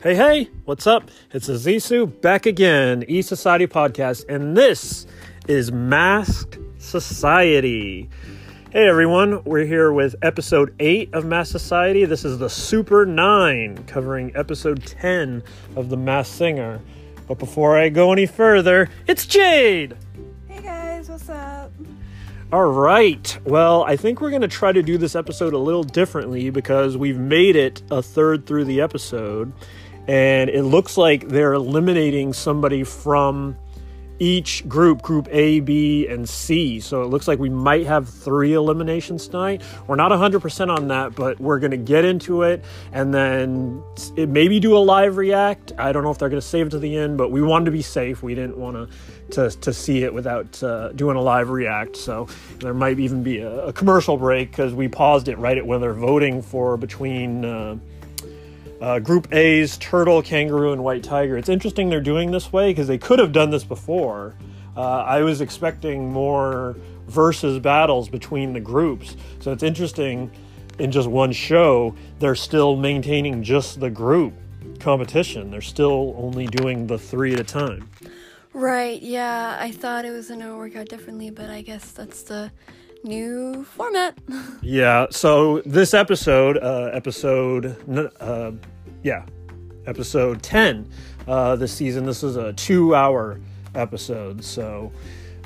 Hey, hey, what's up? It's Azisu back again, E Society Podcast, and this is Masked Society. Hey everyone, we're here with episode 8 of Masked Society. This is the Super 9, covering episode 10 of The Masked Singer. But before I go any further, it's Jade! Hey guys, what's up? All right. Well, I think we're going to try to do this episode a little differently because we've made it a third through the episode. And it looks like they're eliminating somebody from each group, group A, B, and C. So it looks like we might have three eliminations tonight. We're not 100% on that, but we're going to get into it and then it maybe do a live react. I don't know if they're going to save it to the end, but we wanted to be safe. We didn't want to to, see it without uh, doing a live react. So there might even be a, a commercial break because we paused it right at when they're voting for between. Uh, uh, group A's turtle, kangaroo, and white tiger. It's interesting they're doing this way because they could have done this before. Uh, I was expecting more versus battles between the groups. So it's interesting in just one show, they're still maintaining just the group competition. They're still only doing the three at a time. Right, yeah, I thought it was gonna work out differently, but I guess that's the new format. yeah, so this episode, uh, episode, uh, yeah, episode 10 uh, this season, this is a two hour episode. So,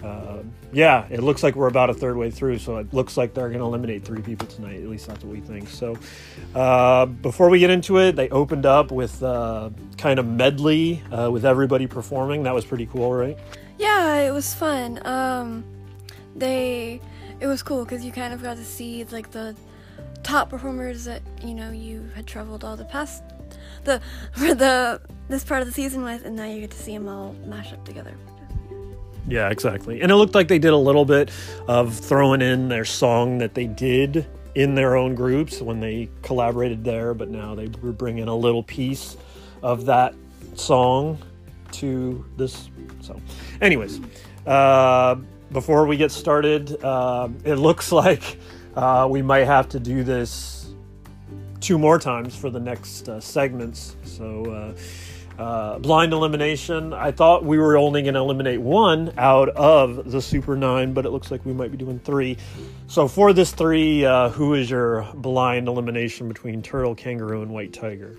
uh, yeah, it looks like we're about a third way through. So it looks like they're going to eliminate three people tonight. At least that's what we think. So, uh, before we get into it, they opened up with uh, kind of medley uh, with everybody performing. That was pretty cool, right? Yeah, it was fun. Um, they it was cool because you kind of got to see like the top performers that you know you had traveled all the past the for the this part of the season with, and now you get to see them all mash up together. Yeah, exactly. And it looked like they did a little bit of throwing in their song that they did in their own groups when they collaborated there, but now they were bringing a little piece of that song to this. So, anyways, uh, before we get started, uh, it looks like uh, we might have to do this two more times for the next uh, segments. So, uh, uh, blind elimination. I thought we were only going to eliminate one out of the Super Nine, but it looks like we might be doing three. So, for this three, uh, who is your blind elimination between Turtle, Kangaroo, and White Tiger?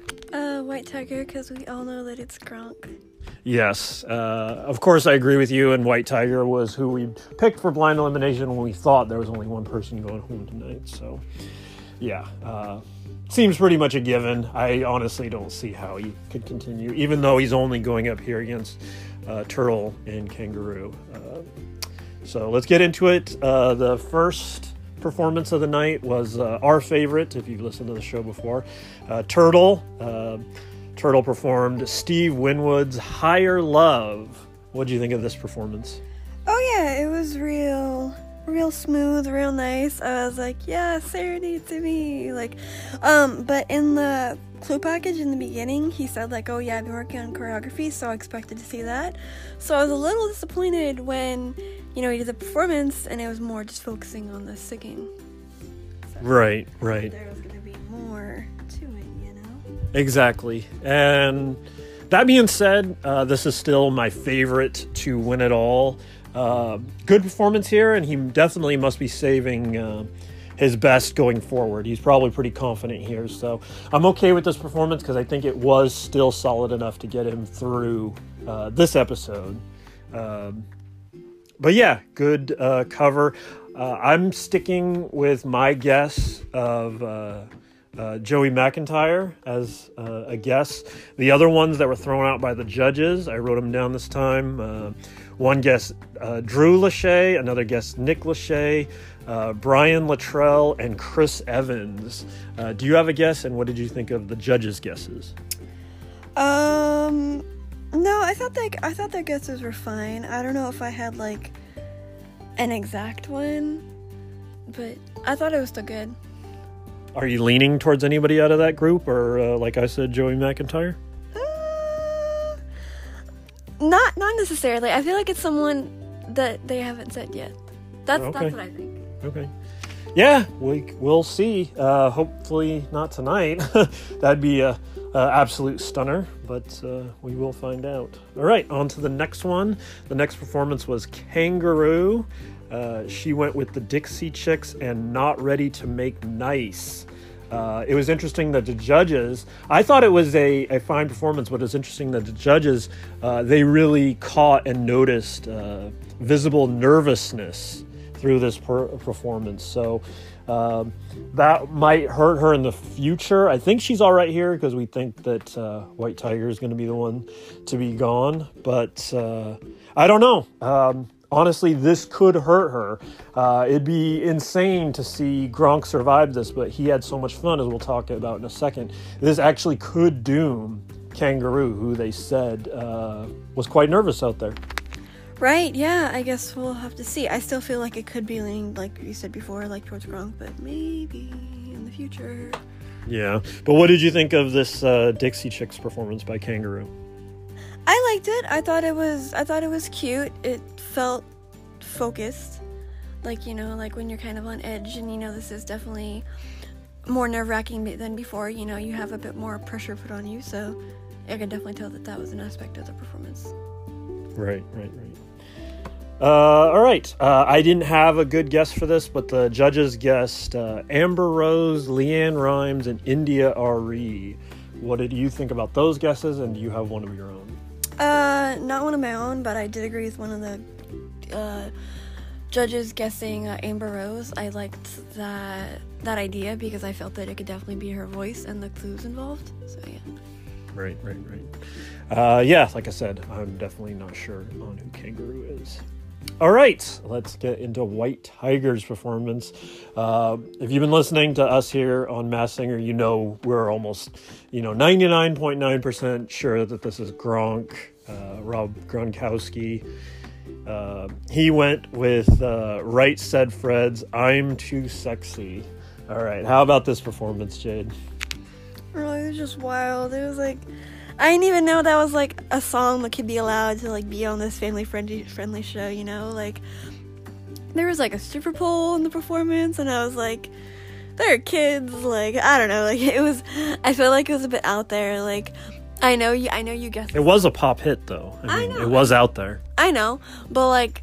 White Tiger, because we all know that it's Gronk. Yes, uh, of course I agree with you. And White Tiger was who we picked for blind elimination when we thought there was only one person going home tonight. So, yeah, uh, seems pretty much a given. I honestly don't see how he could continue, even though he's only going up here against uh, Turtle and Kangaroo. Uh, so let's get into it. Uh, the first performance of the night was uh, our favorite, if you've listened to the show before, Turtle. Turtle performed Steve Winwood's Higher Love. What do you think of this performance? Oh yeah, it was real real smooth, real nice. I was like, yeah, serenade to me. Like, um, but in the clue package in the beginning, he said like, oh yeah, I've been working on choreography, so I expected to see that. So I was a little disappointed when, you know, he did the performance and it was more just focusing on the singing. So right, right. There was gonna be more to it, you know? Exactly. And that being said, uh, this is still my favorite to win it all. Uh, good performance here, and he definitely must be saving uh, his best going forward. He's probably pretty confident here. So I'm okay with this performance because I think it was still solid enough to get him through uh, this episode. Um, but yeah, good uh, cover. Uh, I'm sticking with my guess of uh, Joey McIntyre as uh, a guest. The other ones that were thrown out by the judges, I wrote them down this time. Uh, one guest, uh, Drew Lachey, another guest, Nick Lachey, uh, Brian Littrell, and Chris Evans. Uh, do you have a guess, and what did you think of the judges' guesses? Um, no, I thought they, I thought their guesses were fine. I don't know if I had like an exact one, but I thought it was still good. Are you leaning towards anybody out of that group, or uh, like I said, Joey McIntyre? Uh, not not necessarily. I feel like it's someone that they haven't said yet. That's okay. that's what I think. Okay. Yeah, we we'll see. Uh, hopefully not tonight. That'd be a, uh, absolute stunner, but uh, we will find out. All right, on to the next one. The next performance was Kangaroo. Uh, she went with the Dixie Chicks and Not Ready to Make Nice. Uh, it was interesting that the judges, I thought it was a, a fine performance, but it's interesting that the judges, uh, they really caught and noticed uh, visible nervousness through this per- performance. So um, that might hurt her in the future. I think she's all right here because we think that uh, White Tiger is going to be the one to be gone. But uh, I don't know. Um, honestly, this could hurt her. Uh, it'd be insane to see Gronk survive this, but he had so much fun, as we'll talk about in a second. This actually could doom Kangaroo, who they said uh, was quite nervous out there. Right, yeah, I guess we'll have to see. I still feel like it could be leaning, like you said before, like towards Gronk, but maybe in the future. Yeah, but what did you think of this uh, Dixie Chicks performance by Kangaroo? I liked it. I thought it was I thought it was cute. It felt focused. Like, you know, like when you're kind of on edge and you know this is definitely more nerve-wracking than before, you know, you have a bit more pressure put on you, so I can definitely tell that that was an aspect of the performance. Right, right, right. Uh, all right. Uh, I didn't have a good guess for this, but the judges guessed uh, Amber Rose, LeAnn Rimes, and India Arie. What did you think about those guesses, and do you have one of your own? Uh, not one of my own, but I did agree with one of the uh, judges guessing uh, Amber Rose. I liked that that idea because I felt that it could definitely be her voice and the clues involved. So yeah. Right, right, right. Uh, yeah, like I said, I'm definitely not sure on who Kangaroo is. All right, let's get into White Tiger's performance. Uh, if you've been listening to us here on Masked Singer, you know we're almost, you know, 99.9% sure that this is Gronk, uh, Rob Gronkowski. Uh, he went with uh, Right Said Fred's I'm Too Sexy. All right, how about this performance, Jade? Oh, it was just wild. It was like I didn't even know that was like a song that could be allowed to like be on this family friendly friendly show. You know, like there was like a stripper pole in the performance, and I was like, there are kids. Like I don't know. Like it was. I feel like it was a bit out there. Like I know you. I know you guessed. It was a pop hit, though. I, mean, I know. It was out there. I know, but like,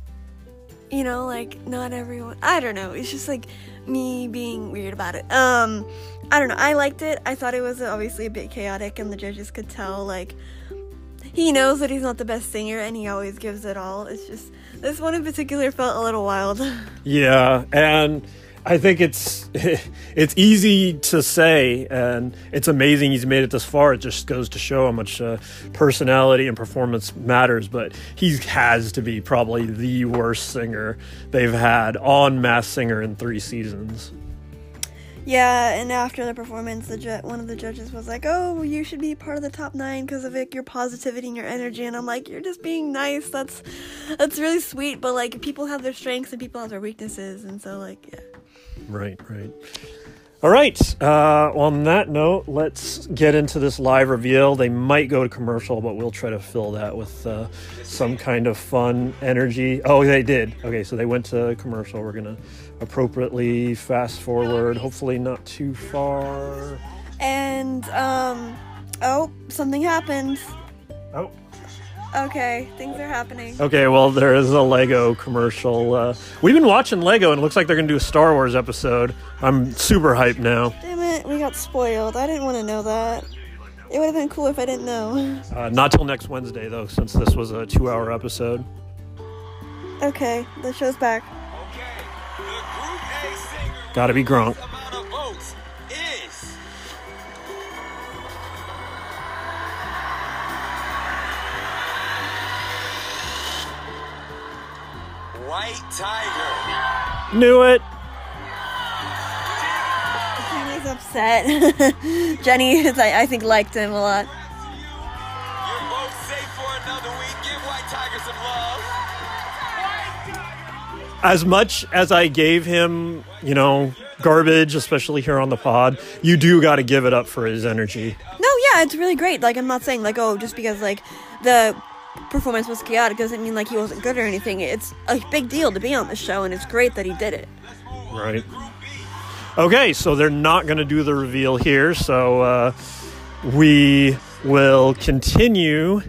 you know, like not everyone. I don't know. It's just like me being weird about it. Um, I don't know. I liked it. I thought it was obviously a bit chaotic, and the judges could tell like he knows that he's not the best singer, and he always gives it all. It's just this one in particular felt a little wild. Yeah, and I think it's it's easy to say, and it's amazing he's made it this far. It just goes to show how much uh, personality and performance matters. But he has to be probably the worst singer they've had on Masked Singer in three seasons. Yeah, and after the performance, the ju- one of the judges was like, "Oh, you should be part of the top nine because of it, your positivity and your energy." And I'm like, "You're just being nice. That's that's really sweet, but like people have their strengths and people have their weaknesses, and so like, yeah." Right, right. All right. Uh, on that note, let's get into this live reveal. They might go to commercial, but we'll try to fill that with uh, some kind of fun energy. Oh, they did. Okay, so they went to commercial. We're gonna appropriately fast forward. Hopefully, not too far. And um, oh, something happened. Oh. Okay, things are happening. Okay, well, there is a Lego commercial. Uh, we've been watching Lego, and it looks like they're going to do a Star Wars episode. I'm super hyped now. Damn it, we got spoiled. I didn't want to know that. It would have been cool if I didn't know. Uh, not till next Wednesday, though, since this was a two hour episode. Okay, the show's back. Gotta be Gronk. White Tiger. Knew it. Jenny's upset. Jenny, is, I, I think, liked him a lot. You're both safe for another week. Give White Tiger some love. As much as I gave him, you know, garbage, especially here on the pod, you do got to give it up for his energy. No, yeah, it's really great. Like, I'm not saying, like, oh, just because, like, the performance was chaotic doesn't mean like he wasn't good or anything. It's a big deal to be on the show, and it's great that he did it. Right. Okay, so they're not going to do the reveal here. So uh, we will continue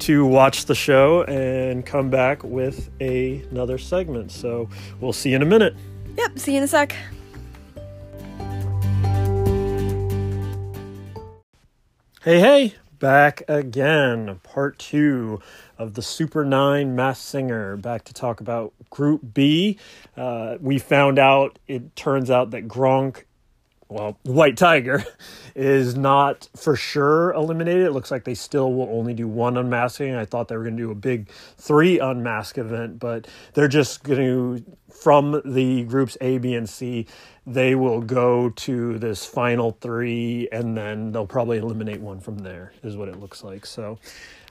to watch the show and come back with a, another segment. So we'll see you in a minute. Yep, see you in a sec. Hey, hey, back again. Part two of the Super 9 Masked Singer. Back to talk about Group B. Uh, we found out, it turns out that Gronk, well, White Tiger, is not for sure eliminated. It looks like they still will only do one unmasking. I thought they were going to do a big three unmask event, but they're just going to, from the groups A, B, and C, they will go to this final three and then they'll probably eliminate one from there, is what it looks like. So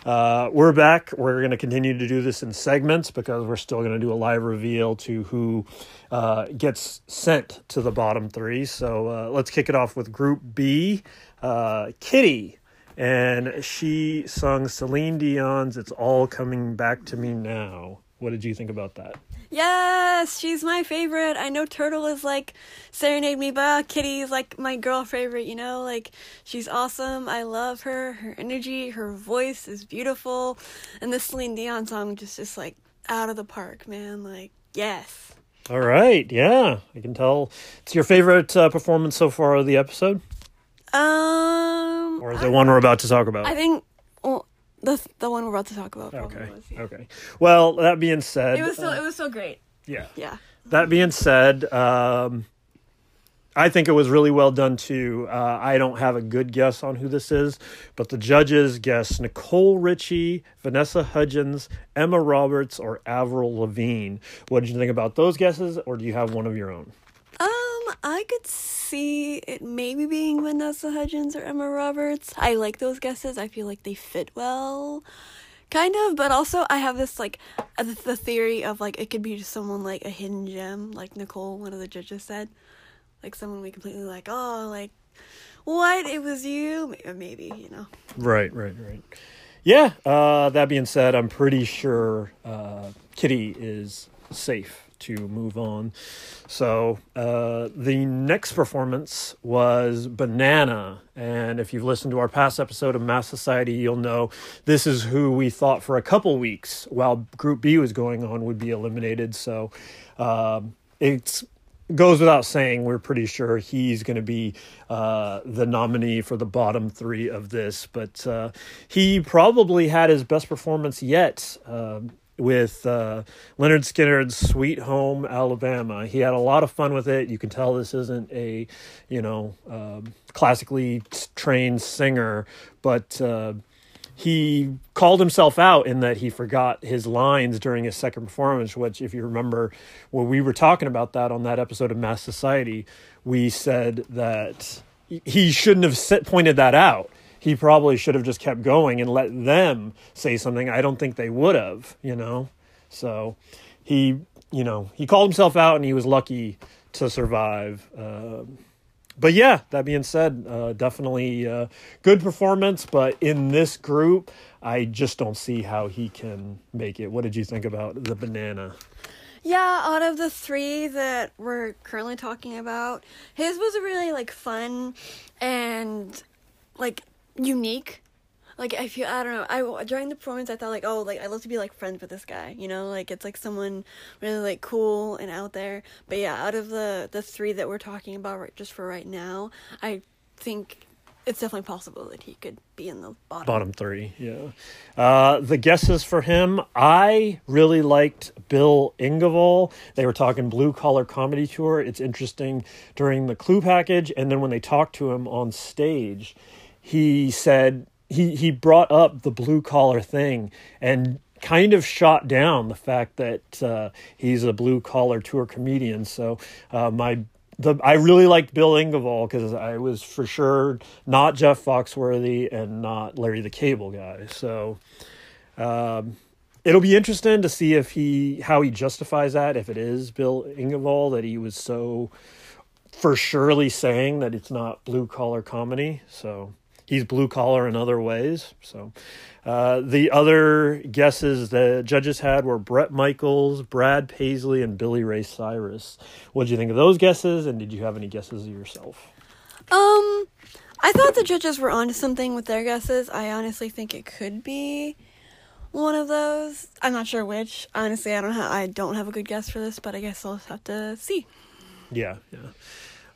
uh, we're back. We're going to continue to do this in segments because we're still going to do a live reveal to who uh, gets sent to the bottom three. So uh, let's kick it off with Group B uh, Kitty. And she sung Celine Dion's It's All Coming Back to Me Now. What did you think about that? Yes, she's my favorite. I know Turtle is like serenade me, but Kitty is like my girl favorite. You know, like she's awesome. I love her. Her energy, her voice is beautiful, and the Celine Dion song just just like out of the park, man. Like yes. All right, yeah, I can tell it's your favorite uh, performance so far of the episode, Um, or is it one we're about to talk about? I think the the one we're about to talk about. probably okay, was, yeah. okay. Well, that being said, It was so uh, it was so great. yeah. Yeah. That being said, um, I think it was really well done too. Uh, I don't have a good guess on who this is, but the judges guess Nicole Richie, Vanessa Hudgens, Emma Roberts, or Avril Lavigne. What did you think about those guesses, or do you have one of your own? I could see it maybe being Vanessa Hudgens or Emma Roberts. I like those guesses. I feel like they fit well. Kind of, but also I have this like uh, the the theory of like it could be just someone like a hidden gem, like Nicole, one of the judges said, like someone we completely like. Oh, like what? It was you? Maybe you know. Right, right, right. Yeah. Uh, that being said, I'm pretty sure uh, Kitty is safe to move on. So uh, the next performance was Banana, and if you've listened to our past episode of Masked Society, you'll know this is who we thought for a couple weeks while Group B was going on would be eliminated. So um, it's goes without saying, we're pretty sure he's going to be uh, the nominee for the bottom three of this. But uh, he probably had his best performance yet um with uh, Lynyrd Skynyrd's "Sweet Home Alabama." He had a lot of fun with it. You can tell this isn't a, you know, um, classically trained singer, but. Uh, he called himself out in that he forgot his lines during his second performance which if you remember when we were talking about that on that episode of masked society we said that he shouldn't have pointed that out he probably should have just kept going and let them say something i don't think they would have you know so he you know he called himself out and he was lucky to survive um, but yeah, that being said, uh, definitely uh, good performance. But in this group, I just don't see how he can make it. What did you think about the banana? Yeah, out of the three that we're currently talking about, his was really like fun and like unique. Like I feel I don't know. I during the performance I thought like oh like I love to be like friends with this guy. You know like it's like someone really like cool and out there. But yeah, out of the the three that we're talking about right just for right now, I think it's definitely possible that he could be in the bottom. Bottom three, yeah. Uh, the guesses for him, I really liked Bill Engvall. They were talking blue collar comedy tour. It's interesting during the clue package, and then when they talked to him on stage, he said he he brought up the blue collar thing and kind of shot down the fact that uh, he's a blue collar tour comedian. So uh, my the I really liked Bill Engvall because I was for sure not Jeff Foxworthy and not Larry the Cable Guy. So um, it'll be interesting to see if he how he justifies that if it is Bill Engvall that he was so for surely saying that it's not blue collar comedy. So he's blue collar in other ways. So uh, the other guesses the judges had were Bret Michaels, Brad Paisley, and Billy Ray Cyrus. What did you think of those guesses? And did you have any guesses of yourself? Um, I thought the judges were onto something with their guesses. I honestly think it could be one of those. I'm not sure which. Honestly, I don't have. I don't have a good guess for this, but I guess I'll just have to see. Yeah, yeah.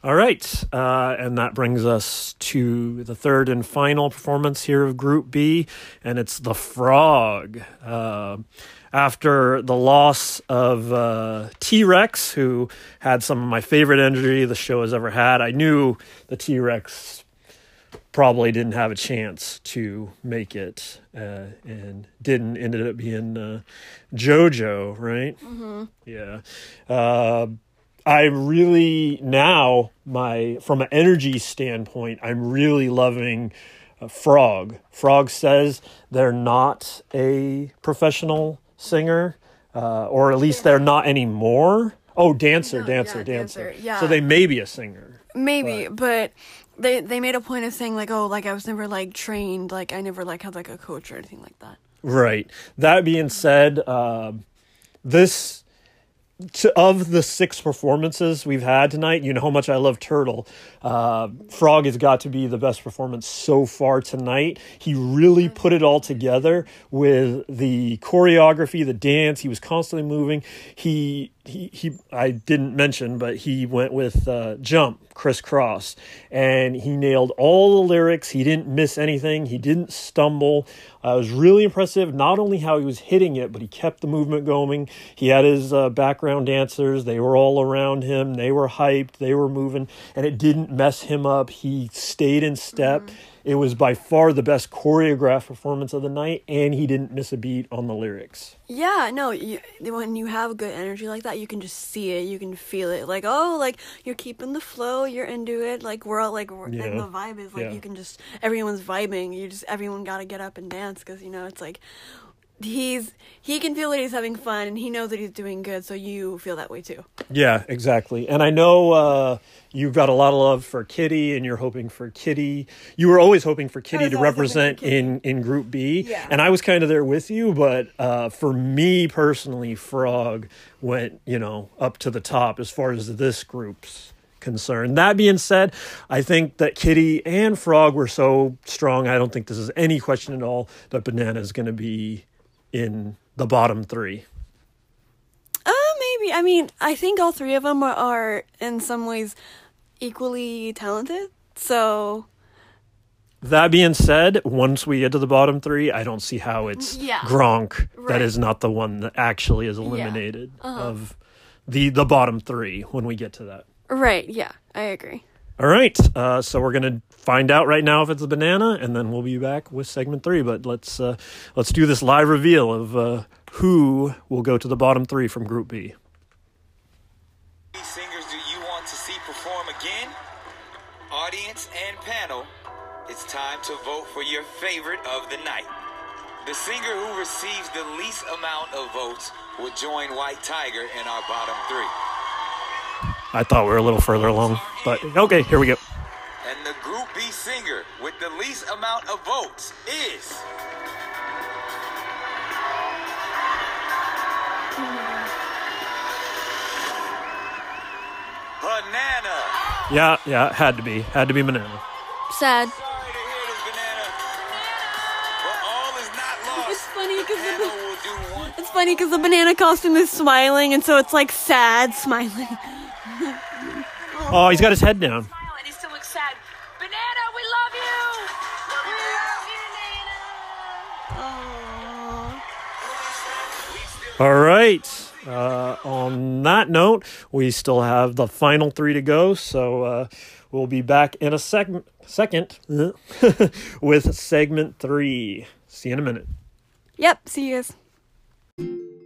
All right, uh, and that brings us to the third and final performance here of Group B, and it's the Frog. Uh, after the loss of uh, T Rex, who had some of my favorite energy the show has ever had, I knew the T Rex probably didn't have a chance to make it, uh, and didn't. Ended up being uh, JoJo, right? Mm-hmm. Yeah. Uh, I really now my from an energy standpoint, I'm really loving uh, Frog. Frog says they're not a professional singer, uh, or at least they're not anymore. Oh, dancer, No, dancer, yeah, dancer. dancer, yeah. So they may be a singer. Maybe, but they they made a point of saying like, oh, like I was never like trained, like I never like had like a coach or anything like that. Right. That being said, um, this to, of the six performances we've had tonight, you know how much I love Turtle. Uh, Frog has got to be the best performance so far tonight. He really put it all together with the choreography, the dance. He was constantly moving. He he he. I didn't mention, but he went with uh, Jump Kris Kross, and he nailed all the lyrics. He didn't miss anything. He didn't stumble. Uh, it was really impressive. Not only how he was hitting it, but he kept the movement going. He had his uh, background dancers. They were all around him. They were hyped. They were moving, and it didn't mess him up. He stayed in step. It was by far the best choreographed performance of the night, and he didn't miss a beat on the lyrics. Yeah, no, you, when you have good energy like that, you can just see it, you can feel it. Like, oh, like you're keeping the flow, you're into it. Like we're all like, we're, like Yeah. the vibe is like Yeah. you can just everyone's vibing. You just everyone got to get up and dance because you know it's like he's he can feel that he's having fun and he knows that he's doing good, so you feel that way too. Yeah, exactly. And I know uh, you've got a lot of love for Kitty, and you're hoping for Kitty. You were always hoping for Kitty to always hoping for represent Kitty. in in Group B. Yeah. And I was kind of there with you, but uh, for me personally, Frog went you know up to the top as far as this group's concerned. That being said, I think that Kitty and Frog were so strong. I don't think this is any question at all that Banana is going to be in the bottom three. Uh, maybe. I mean, I think all three of them are, are in some ways equally talented. So That being said, once we get to the bottom three, I don't see how it's Yeah. Gronk that Right. is not the one that actually is eliminated of the the bottom three when we get to that. right, yeah, I agree. All right, uh, so we're gonna find out right now if it's a banana, and then we'll be back with segment three. But let's uh, let's do this live reveal of uh, who will go to the bottom three from Group B. Singers do you want to see perform again? Audience and panel, it's time to vote for your favorite of the night. The singer who receives the least amount of votes will join White Tiger in our bottom three. I thought we were a little further along, but okay, here we go. And the Group B singer with the least amount of votes is. Banana. Yeah, yeah, had to be, had to be banana. Sad. Sorry to hear this, Banana. But all is not lost. It's funny 'cause The the- will do one It's funny because the banana costume is smiling, and so it's like sad smiling. Oh, he's got his head down. and he still looks sad. Banana, we love you. All right. Uh, on that note, we still have the final three to go, so uh, we'll be back in a sec- second with segment three. See you in a minute. Yep. See you guys.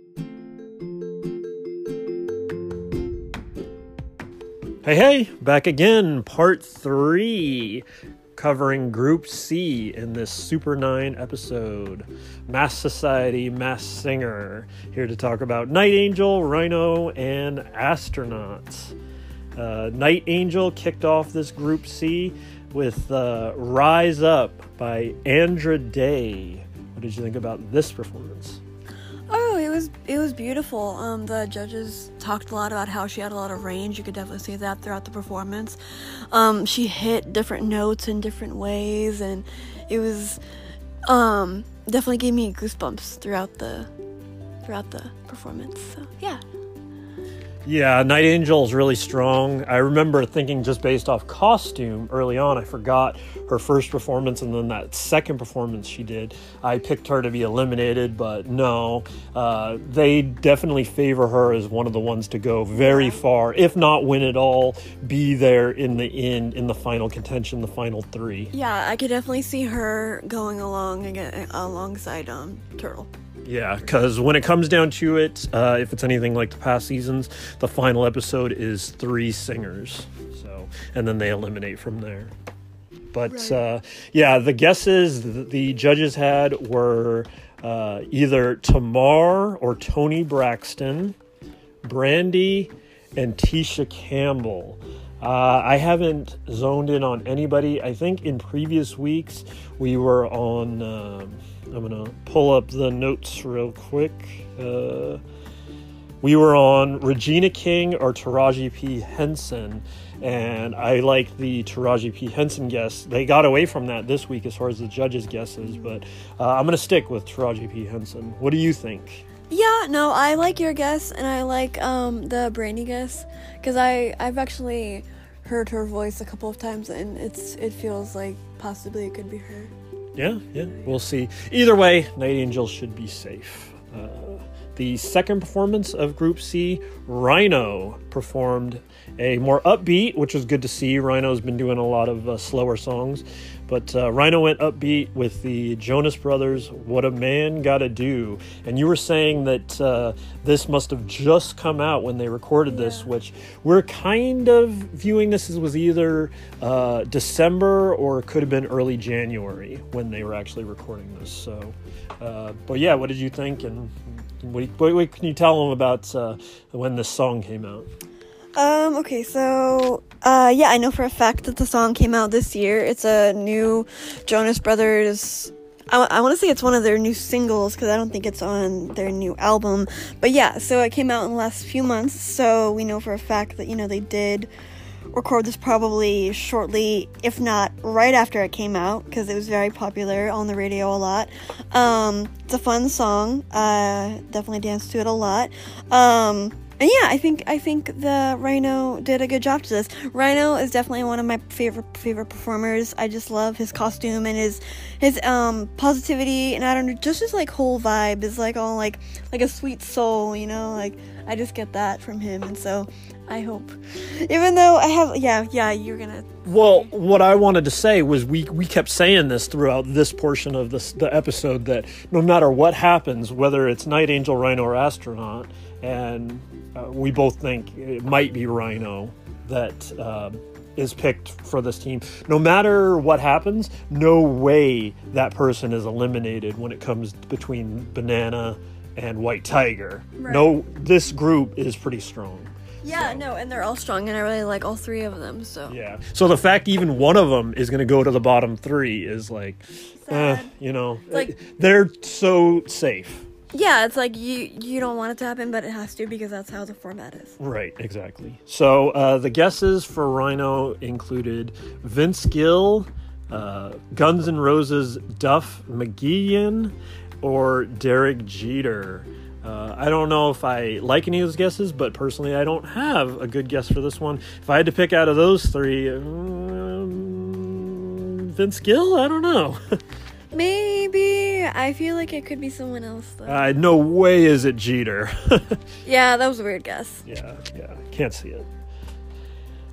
Hey, hey, back again, part three, covering Group C in this Super 9 episode. Masked Society, Masked Singer, here to talk about Night Angel, Rhino, and Astronauts. Uh, Night Angel kicked off this Group C with uh, Rise Up by Andra Day. What did you think about this performance? Oh, it was it was beautiful. Um, the judges talked a lot about how she had a lot of range. You could definitely see that throughout the performance. Um, she hit different notes in different ways, and it was um, definitely gave me goosebumps throughout the throughout the performance. So yeah. Yeah, Night Angel is really strong. I remember thinking just based off costume early on, I forgot her first performance and then that second performance she did. I picked her to be eliminated, but no. Uh, they definitely favor her as one of the ones to go very far, if not win it all, be there in the end, in the final contention, the final three. Yeah, I could definitely see her going along again alongside um Turtle. Yeah, because when it comes down to it, uh, if it's anything like the past seasons, the final episode is three singers. So, and then they eliminate from there. But Right. uh, yeah, the guesses th- the judges had were uh, either Tamar or Toni Braxton, Brandy, and Tisha Campbell. Uh, I haven't zoned in on anybody. I think in previous weeks we were on. Um, I'm gonna pull up the notes real quick. Uh, we were on Regina King or Taraji P. Henson, and I like the Taraji P. Henson guess. They got away from that this week as far as the judges' guesses, but uh, I'm gonna stick with Taraji P. Henson. What do you think? Yeah, no, I like your guess, and I like um the Brandy guess because I I've actually heard her voice a couple of times, and it's it feels like possibly it could be her. Yeah, yeah, we'll see. Either way, Night Angel should be safe. Uh, the second performance of Group C, Rhino performed a more upbeat, which was good to see. Rhino's been doing a lot of uh, slower songs, but uh, Rhino went upbeat with the Jonas Brothers, What a Man Gotta Do. And you were saying that uh, this must have just come out when they recorded this, Yeah. which we're kind of viewing this as was either uh, December or it could have been early January when they were actually recording this. So, uh, but yeah, what did you think? And what, what, what can you tell them about uh, when this song came out? Um, okay, so, uh, yeah, I know for a fact that the song came out this year. It's a new Jonas Brothers. I, want to say it's one of their new singles because I don't think it's on their new album. But yeah, so it came out in the last few months. So we know for a fact that, you know, they did record this probably shortly, if not right after it came out, because it was very popular on the radio a lot. Um, it's a fun song. Uh, definitely danced to it a lot. Um, and yeah, I think I think the Rhino did a good job to this. Rhino is definitely one of my favorite favorite performers. I just love his costume and his his um positivity and I don't know, just his like whole vibe is like all like like a sweet soul, you know. Like I just get that from him, and so I hope. Even though I have, yeah, yeah, you're gonna. Well, what I wanted to say was we we kept saying this throughout this portion of this the episode that no matter what happens, whether it's Night Angel, Rhino, or Astronaut, and uh, we both think it might be Rhino that um, is picked for this team. No matter what happens, no way that person is eliminated when it comes between Banana and White Tiger. No, this group is pretty strong. Yeah, no, and they're all strong, and I really like all three of them. So Yeah. So the fact even one of them is going to go to the bottom three is like, eh, you know, Like- they're so safe. yeah, it's like you you don't want it to happen, but it has to because that's how the format is. Right, exactly. So uh, the guesses for Rhino included Vince Gill, uh, Guns N' Roses Duff McKagan, or Derek Jeter. Uh, I don't know if I like any of those guesses, but personally, I don't have a good guess for this one. If I had to pick out of those three, um, Vince Gill, I don't know. Maybe I feel like it could be someone else though. uh, no way is it Jeter. yeah, that was a weird guess. Yeah, yeah, can't see it.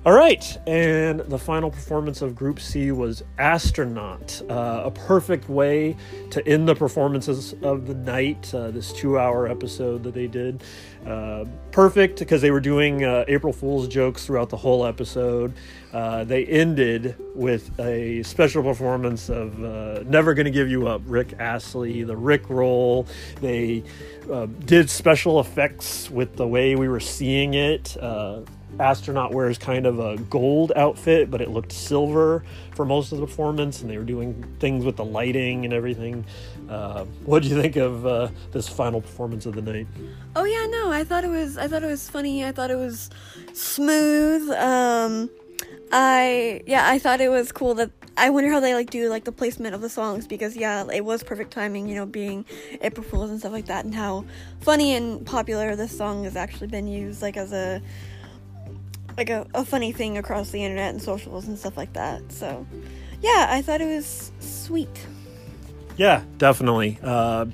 All right, and the final performance of Group C was Astronaut, uh, a perfect way to end the performances of the night. Uh, this two-hour episode that they did, uh, perfect because they were doing uh, April Fool's jokes throughout the whole episode. Uh, they ended with a special performance of uh, "Never Gonna Give You Up," Rick Astley, the Rick roll. They did special effects with the way we were seeing it. Astronaut wears kind of a gold outfit, but it looked silver for most of the performance, and they were doing things with the lighting and everything. Uh, what do you think of uh, this final performance of the night? Oh yeah, no, I thought it was I thought it was funny. I thought it was smooth. Um I yeah, I thought it was cool that I wonder how they like do like the placement of the songs because yeah, it was perfect timing, you know, being April Fools and stuff like that and how funny and popular this song has actually been used like as a like a, a funny thing across the internet and socials and stuff like that. So yeah, I thought it was sweet. Yeah, definitely. Uh,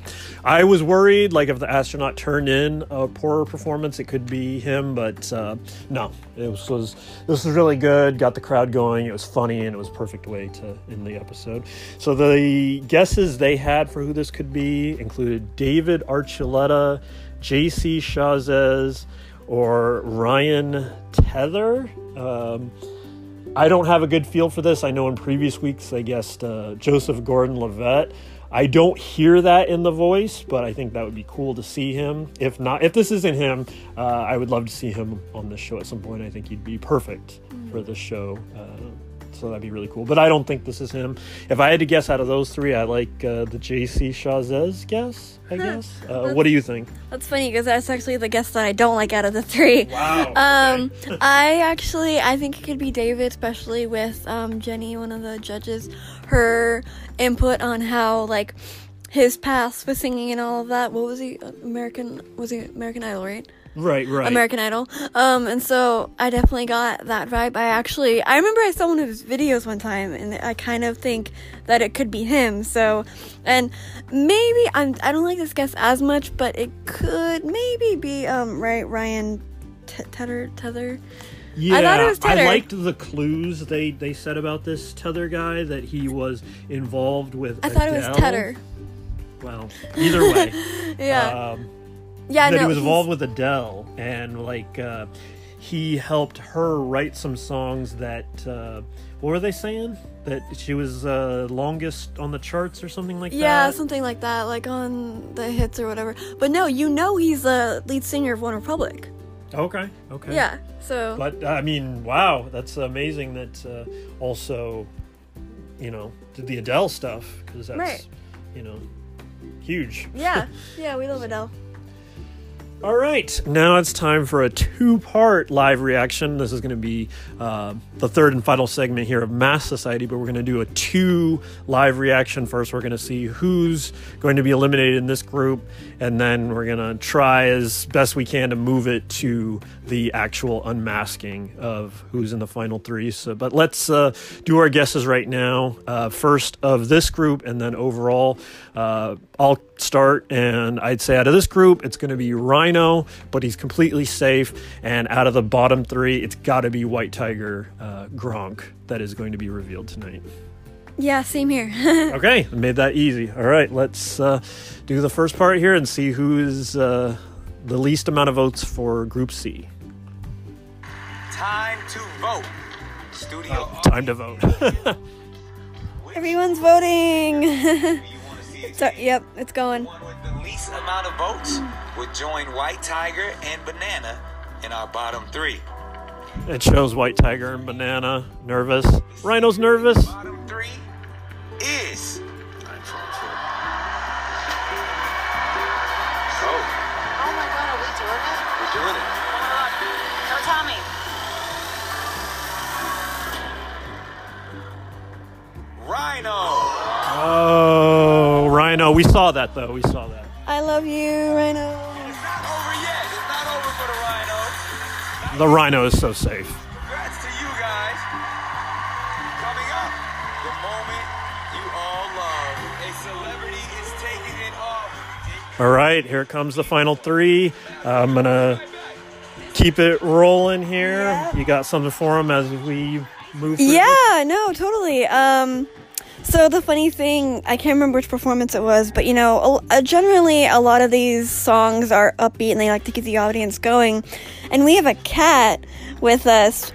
I was worried, like, if the astronaut turned in a poorer performance, it could be him, but uh, no, it was, was this was really good. Got the crowd going. It was funny, and it was perfect way to end the episode. So the guesses they had for who this could be included David Archuleta, J.C. Chasez, or Ryan Tedder. Um, I don't have a good feel for this. I know in previous weeks I guessed uh, Joseph Gordon Levitt. I don't hear that in the voice, but I think that would be cool to see him. If not, if this isn't him, uh, I would love to see him on this show at some point. I think he'd be perfect for this show. Uh, so that'd be really cool. But I don't think this is him. If I had to guess out of those three, I like uh, the JC Chasez guess. I guess. Uh, what do you think? That's funny because that's actually the guess that I don't like out of the three. Wow. Um, I actually I think it could be David, especially with um, Jenny, one of the judges, her input on how like his past with singing and all of that. What was he? American was he American Idol, right? Right, right. American Idol. Um, and so I definitely got that vibe. I actually, I remember I saw one of his videos one time, and I kind of think that it could be him. So, and maybe I'm, I don't like this guess as much, but it could maybe be um, right Ryan T- Tedder Tedder. Yeah, I thought it was Tedder. liked the clues they they said about this Tedder guy that he was involved with. I thought it was Adele. Tedder. Well, either way, Yeah, um, yeah. that no, he was he's- involved with Adele, and like uh, he helped her write some songs that. Uh, what were they saying? That she was uh, longest on the charts or something like Yeah, that. Yeah, something like that, like on the hits or whatever. But no, you know he's the lead singer of OneRepublic. Okay. Okay. Yeah, so But I mean, wow, that's amazing that uh, also, you know, did the Adele stuff because that's, Right. you know, huge. yeah, yeah, we love Adele. All right, now it's time for a two part live reaction. This is going to be uh, the third and final segment here of Masked Society, but we're going to do a two live reaction. First, we're going to see who's going to be eliminated in this group, and then we're going to try as best we can to move it to the actual unmasking of who's in the final three. So, but let's uh, do our guesses right now. Uh, first of this group, and then overall. Uh, I'll start, and I'd say out of this group, it's going to be Rhino, but he's completely safe. And out of the bottom three, it's got to be White Tiger uh, Gronk that is going to be revealed tonight. Yeah, same here. Okay, made that easy. All right, let's uh, do the first part here and see who is uh, the least amount of votes for Group C. Time to vote. Studio oh, Time to vote. Everyone's voting. Do you want to see a so, yep, it's going. One with the least amount of votes would join White Tiger and Banana in our bottom three. it shows White Tiger and Banana nervous. Rhino's nervous. Bottom three is. So, Oh my god, are we doing it? we're doing it. Rhino. Oh, Rhino. We saw that though. We saw that. I love you, Rhino. It's not over yet. It's not over for the Rhino. The Rhino is so safe. Congrats to you guys. Coming up, the moment you all love. A celebrity is taking it off. All right, here comes the final three. Uh, I'm gonna keep it rolling here. Yeah. You got something for them as we move. Through Yeah, no, totally. Um, so the funny thing, I can't remember which performance it was, but you know, a- uh, generally a lot of these songs are upbeat and they like to keep the audience going. And we have a cat with us,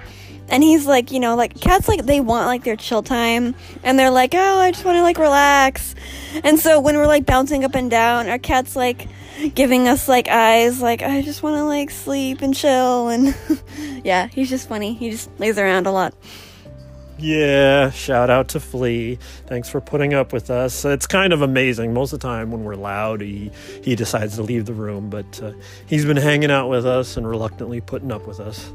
and he's like, you know, like cats like they want like their chill time and they're like, "Oh, I just want to like relax." And so when we're like bouncing up and down, our cat's like giving us like eyes like, "I just want to like sleep and chill." And yeah, he's just funny. He just lays around a lot. Yeah, shout out to Flea. Thanks for putting up with us. It's kind of amazing. Most of the time when we're loud, he, he decides to leave the room, but uh, he's been hanging out with us and reluctantly putting up with us.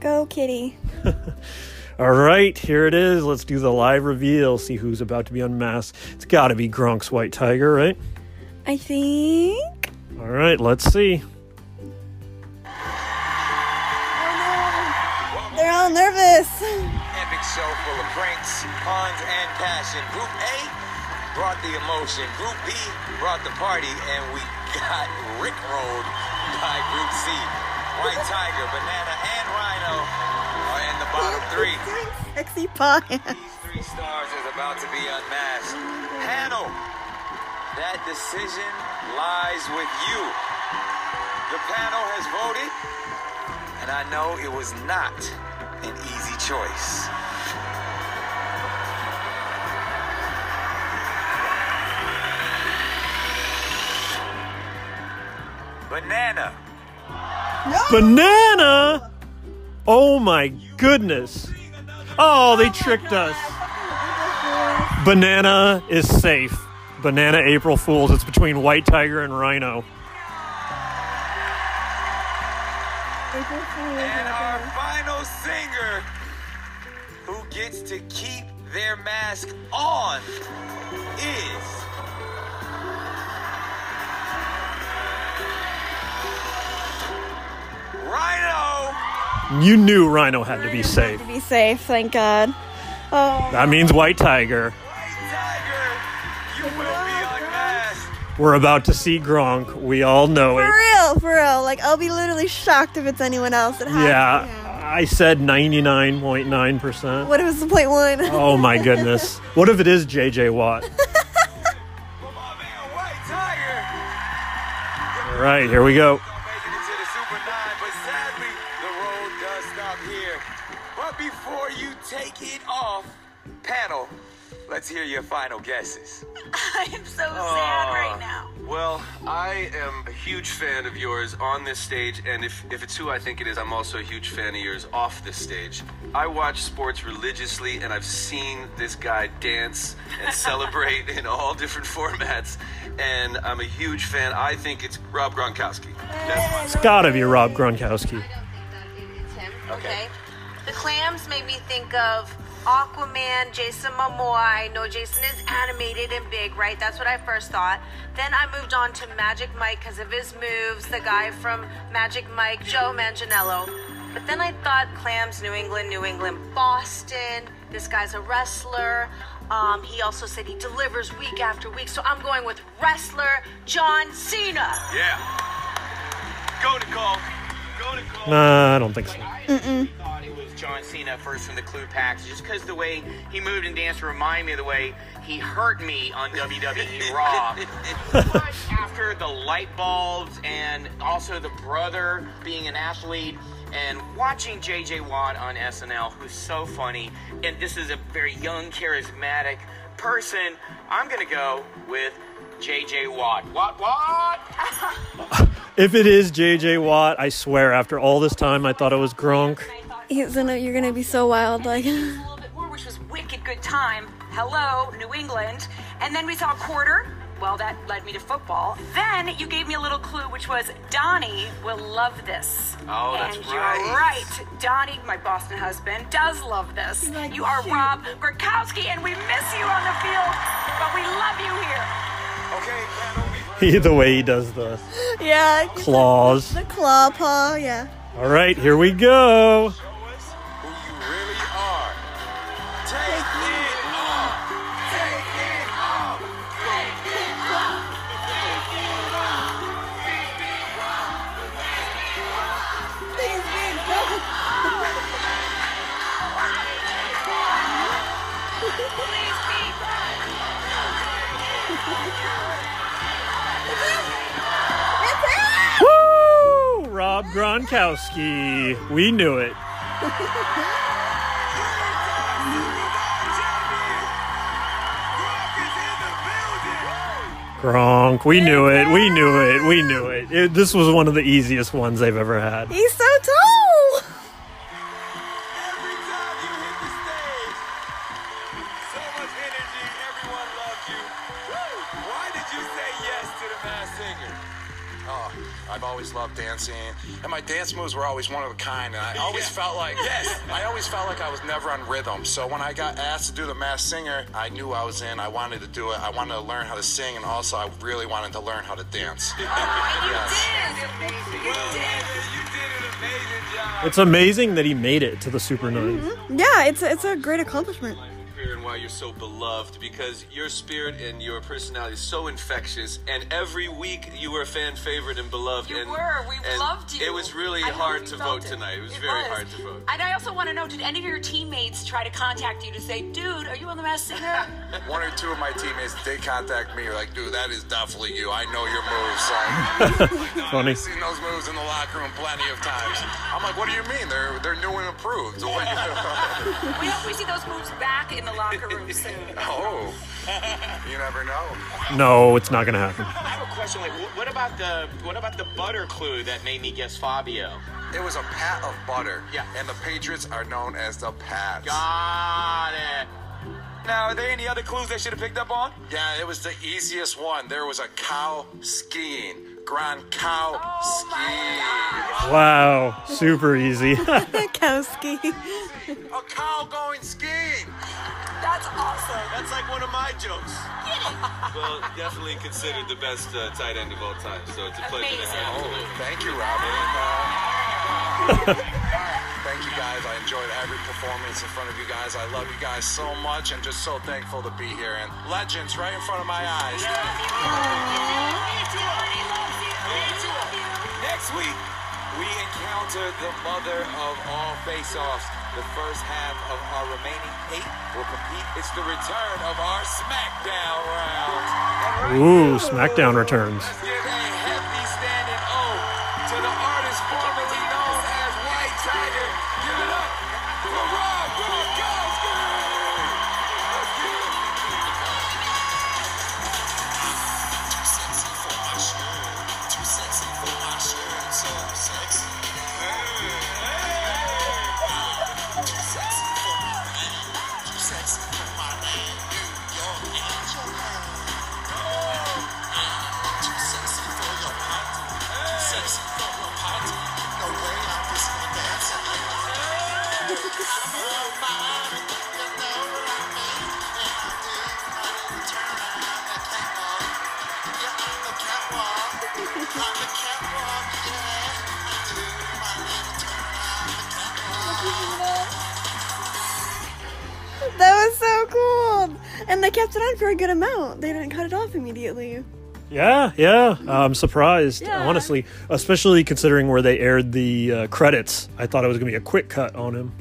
Go, kitty. All right, here it is. Let's do the live reveal, see who's about to be unmasked. It's got to be Gronk's White Tiger, right? I think. All right, let's see. They're all nervous. Epic show full of pranks, puns, and passion. Group A brought the emotion. Group B brought the party, and we got rickrolled by Group C. White Tiger, Banana, and Rhino are in the bottom three. Sexy pie. These three stars is about to be unmasked. Panel, that decision lies with you. The panel has voted, and I know it was not an easy choice. Banana. No. Banana! Oh my goodness. Oh, they tricked us. Banana is safe. Banana April Fools. It's between White Tiger and Rhino. And our final singer who gets to keep their mask on is. Rhino! You knew Rhino had to be safe. To be safe, thank God. Oh, That means White Tiger. White Tiger, you will be unmasked. We're about to see Gronk. We all know for it. For real, for real. Like I'll be literally shocked if it's anyone else. that has to Yeah, him. I said 99.9%. What if it's the point one? Oh my goodness. What if it is JJ Watt? For my man, White Tiger. All right, here we go. Gonna make it into the Super 9, but sadly, the road does stop here. But before you take it off, panel, let's hear your final guesses. I'm so sad right now. Well, I am a huge fan of yours on this stage, and if, if it's who I think it is, I'm also a huge fan of yours off this stage. I watch sports religiously, and I've seen this guy dance and celebrate in all different formats, and I'm a huge fan. I think it's Rob Gronkowski. That's my It's gotta be Rob Gronkowski. I don't think that it's him. Okay. The clams made me think of Aquaman, Jason Momoa. I know Jason is animated and big, right? That's what I first thought. Then I moved on to Magic Mike because of his moves. The guy from Magic Mike, Joe Manganiello. But then I thought clams, New England, New England, Boston. This guy's a wrestler. Um, he also said he delivers week after week. So I'm going with wrestler John Cena. Yeah. Go, Nicole. Go, Nicole. Nah, I don't think so. thought it was John Cena first from the Clue Packs, just because the way he moved and danced reminded me of the way he hurt me on WWE Raw. but after the light bulbs and also the brother being an athlete and watching JJ Watt on SNL, who's so funny, and this is a very young, charismatic person, I'm gonna go with JJ Watt. Watt, Watt! If it is JJ Watt, I swear, after all this time, I thought it was Gronk. He's gonna, you're gonna be so wild, like. a little bit more, which was wicked good time. Hello, New England. And then we saw a quarter. Well, that led me to football. Then you gave me a little clue, which was Donnie will love this. Oh, that's and right. you're right. Donnie, my Boston husband, does love this. you are Rob Gronkowski, and we miss you on the field, but we love you here. Okay, panel, He, the way he does the Yeah. claws. The claw paw, yeah. All right, here we go. Rob Gronkowski. We knew it. Gronk, we knew it, we knew it, we knew it. it. This was one of the easiest ones I've ever had. He's so tall. I've always loved dancing, and my dance moves were always one of a kind. And I always Yeah. felt like Yes. I always felt like I was never on rhythm. So when I got asked to do the Masked Singer, I knew I was in. I wanted to do it. I wanted to learn how to sing, and also I really wanted to learn how to dance. Well, man, you did an amazing. It's amazing that he made it to the Super 9. Mm-hmm. Yeah, it's it's a great accomplishment. And why you're so beloved because your spirit and your personality is so infectious and every week you were a fan favorite and beloved You and, were. We and loved you. it was really I hard to vote it. tonight it was It very was. hard to vote And I also want to know: Did any of your teammates try to contact you to say, "Dude, are you on the Masked Singer"? One or two of my teammates did contact me. Like, dude, that is definitely you. I know your moves. Like, Funny. I've seen those moves in the locker room plenty of times. I'm like, what do you mean? They're they're new and improved. What do you- we hope we see those moves back in the locker room soon. oh, you never know. No, it's not going to happen. I have a question. Like, what about the what about the butter clue that made me guess Fabio? It was a pat of butter. Yeah. And the Patriots are known as the Pats. Got it. Now, are there any other clues they should have picked up on? Yeah, it was the easiest one. There was a cow skiing. Grand cow Oh skiing. Wow. Super easy. Kowski. A cow going skiing. That's awesome. that's like one of my jokes well definitely considered the best uh, tight end of all time so it's a pleasure to have you Oh, thank you, Robert. Uh, thank you guys. I enjoyed every performance in front of you guys. I love you guys so much and just so thankful to be here. And legends right in front of my eyes. Next week, we encounter the mother of all face-offs. The first half of our remaining eight will compete. It's the return of our SmackDown round. Right Ooh, SmackDown returns. For a good amount. They didn't cut it off immediately. Yeah, yeah. I'm surprised, Yeah. honestly, especially considering where they aired the uh, credits. I thought it was going to be a quick cut on him.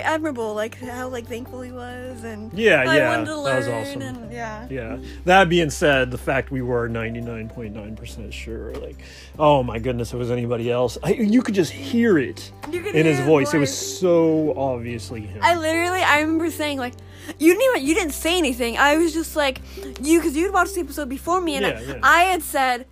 Very admirable. Like how like thankful he was and Yeah, I yeah, wanted to that was awesome. and yeah. Yeah. That being said, the fact we were 99.9% sure, like, oh my goodness, if it was anybody else, I, you could just hear it in his hear voice. It was so obviously him. I literally, I remember saying like, you didn't even, you didn't say anything. I was just like, you, because you'd watched the episode before me, and Yeah, I, yeah. I had said,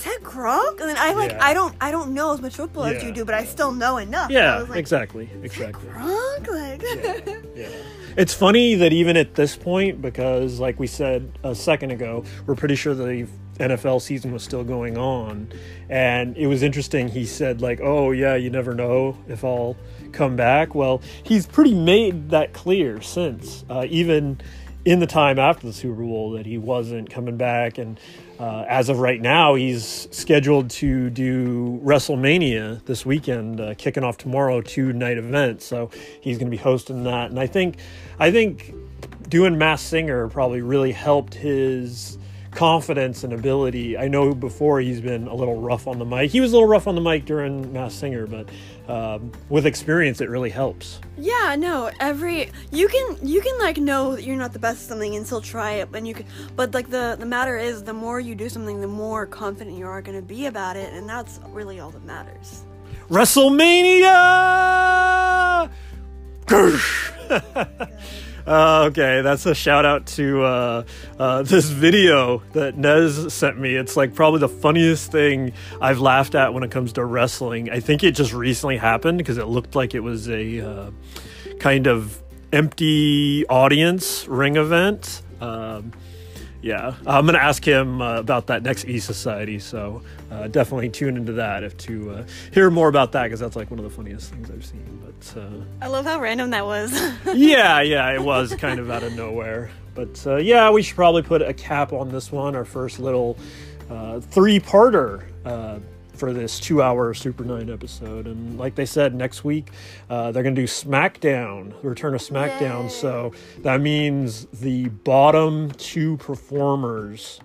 is that Gronk? And then I like, Yeah. I don't, I don't know as much football as you do, but I still know enough. Yeah, like, exactly, exactly. Gronk, like, Yeah. It's funny that even at this point, because like we said a second ago, we're pretty sure the NFL season was still going on. And it was interesting. He said, like, oh, yeah, you never know if I'll come back. Well, he's pretty made that clear since, uh, even in the time after the Super Bowl, that he wasn't coming back. And uh, as of right now, he's scheduled to do WrestleMania this weekend, uh, kicking off tomorrow, two night event. So he's going to be hosting that. And I think, I think doing Masked Singer probably really helped his confidence and ability. I know before he's been a little rough on the mic. He was a little rough on the mic during Masked Singer, but um, with experience, it really helps. yeah, no, every, you can, you can like know that you're not the best at something and still try it, and you can, but like the, the matter is, the more you do something, the more confident you are going to be about it, and that's really all that matters. WrestleMania! Gersh! Uh, okay, that's a shout out to uh, uh, this video that Nez sent me. It's like probably the funniest thing I've laughed at when it comes to wrestling. I think it just recently happened because it looked like it was a uh, kind of empty audience ring event. Um, yeah, I'm gonna ask him uh, about that next E Society. So uh, definitely tune into that if to uh, hear more about that because that's like one of the funniest things I've seen. But uh, I love how random that was. yeah, yeah, it was kind of out of nowhere. But uh, yeah, we should probably put a cap on this one. Our first little uh, three-parter uh, for this two-hour Super Nine episode. And like they said, next week uh, they're going to do SmackDown, the return of SmackDown. Yay. So that means the bottom two performers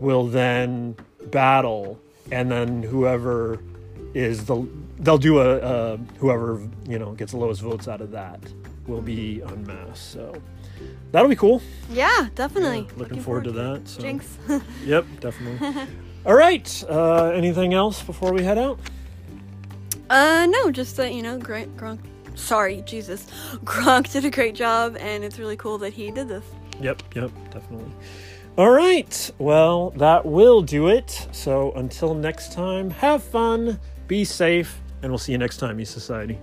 will then battle, and then whoever is the they'll do a, a whoever you know gets the lowest votes out of that will be unmasked. So that'll be cool. yeah, definitely. Looking, forward, to that. So. Jinx. Yep, definitely. All right. Uh, anything else before we head out? uh, no, just that you know, Grant Gronk. Sorry, Jesus, Gronk did a great job, and it's really cool that he did this. Yep, yep, definitely. All right. Well, that will do it. So until next time, have fun, be safe, and we'll see you next time, E Society.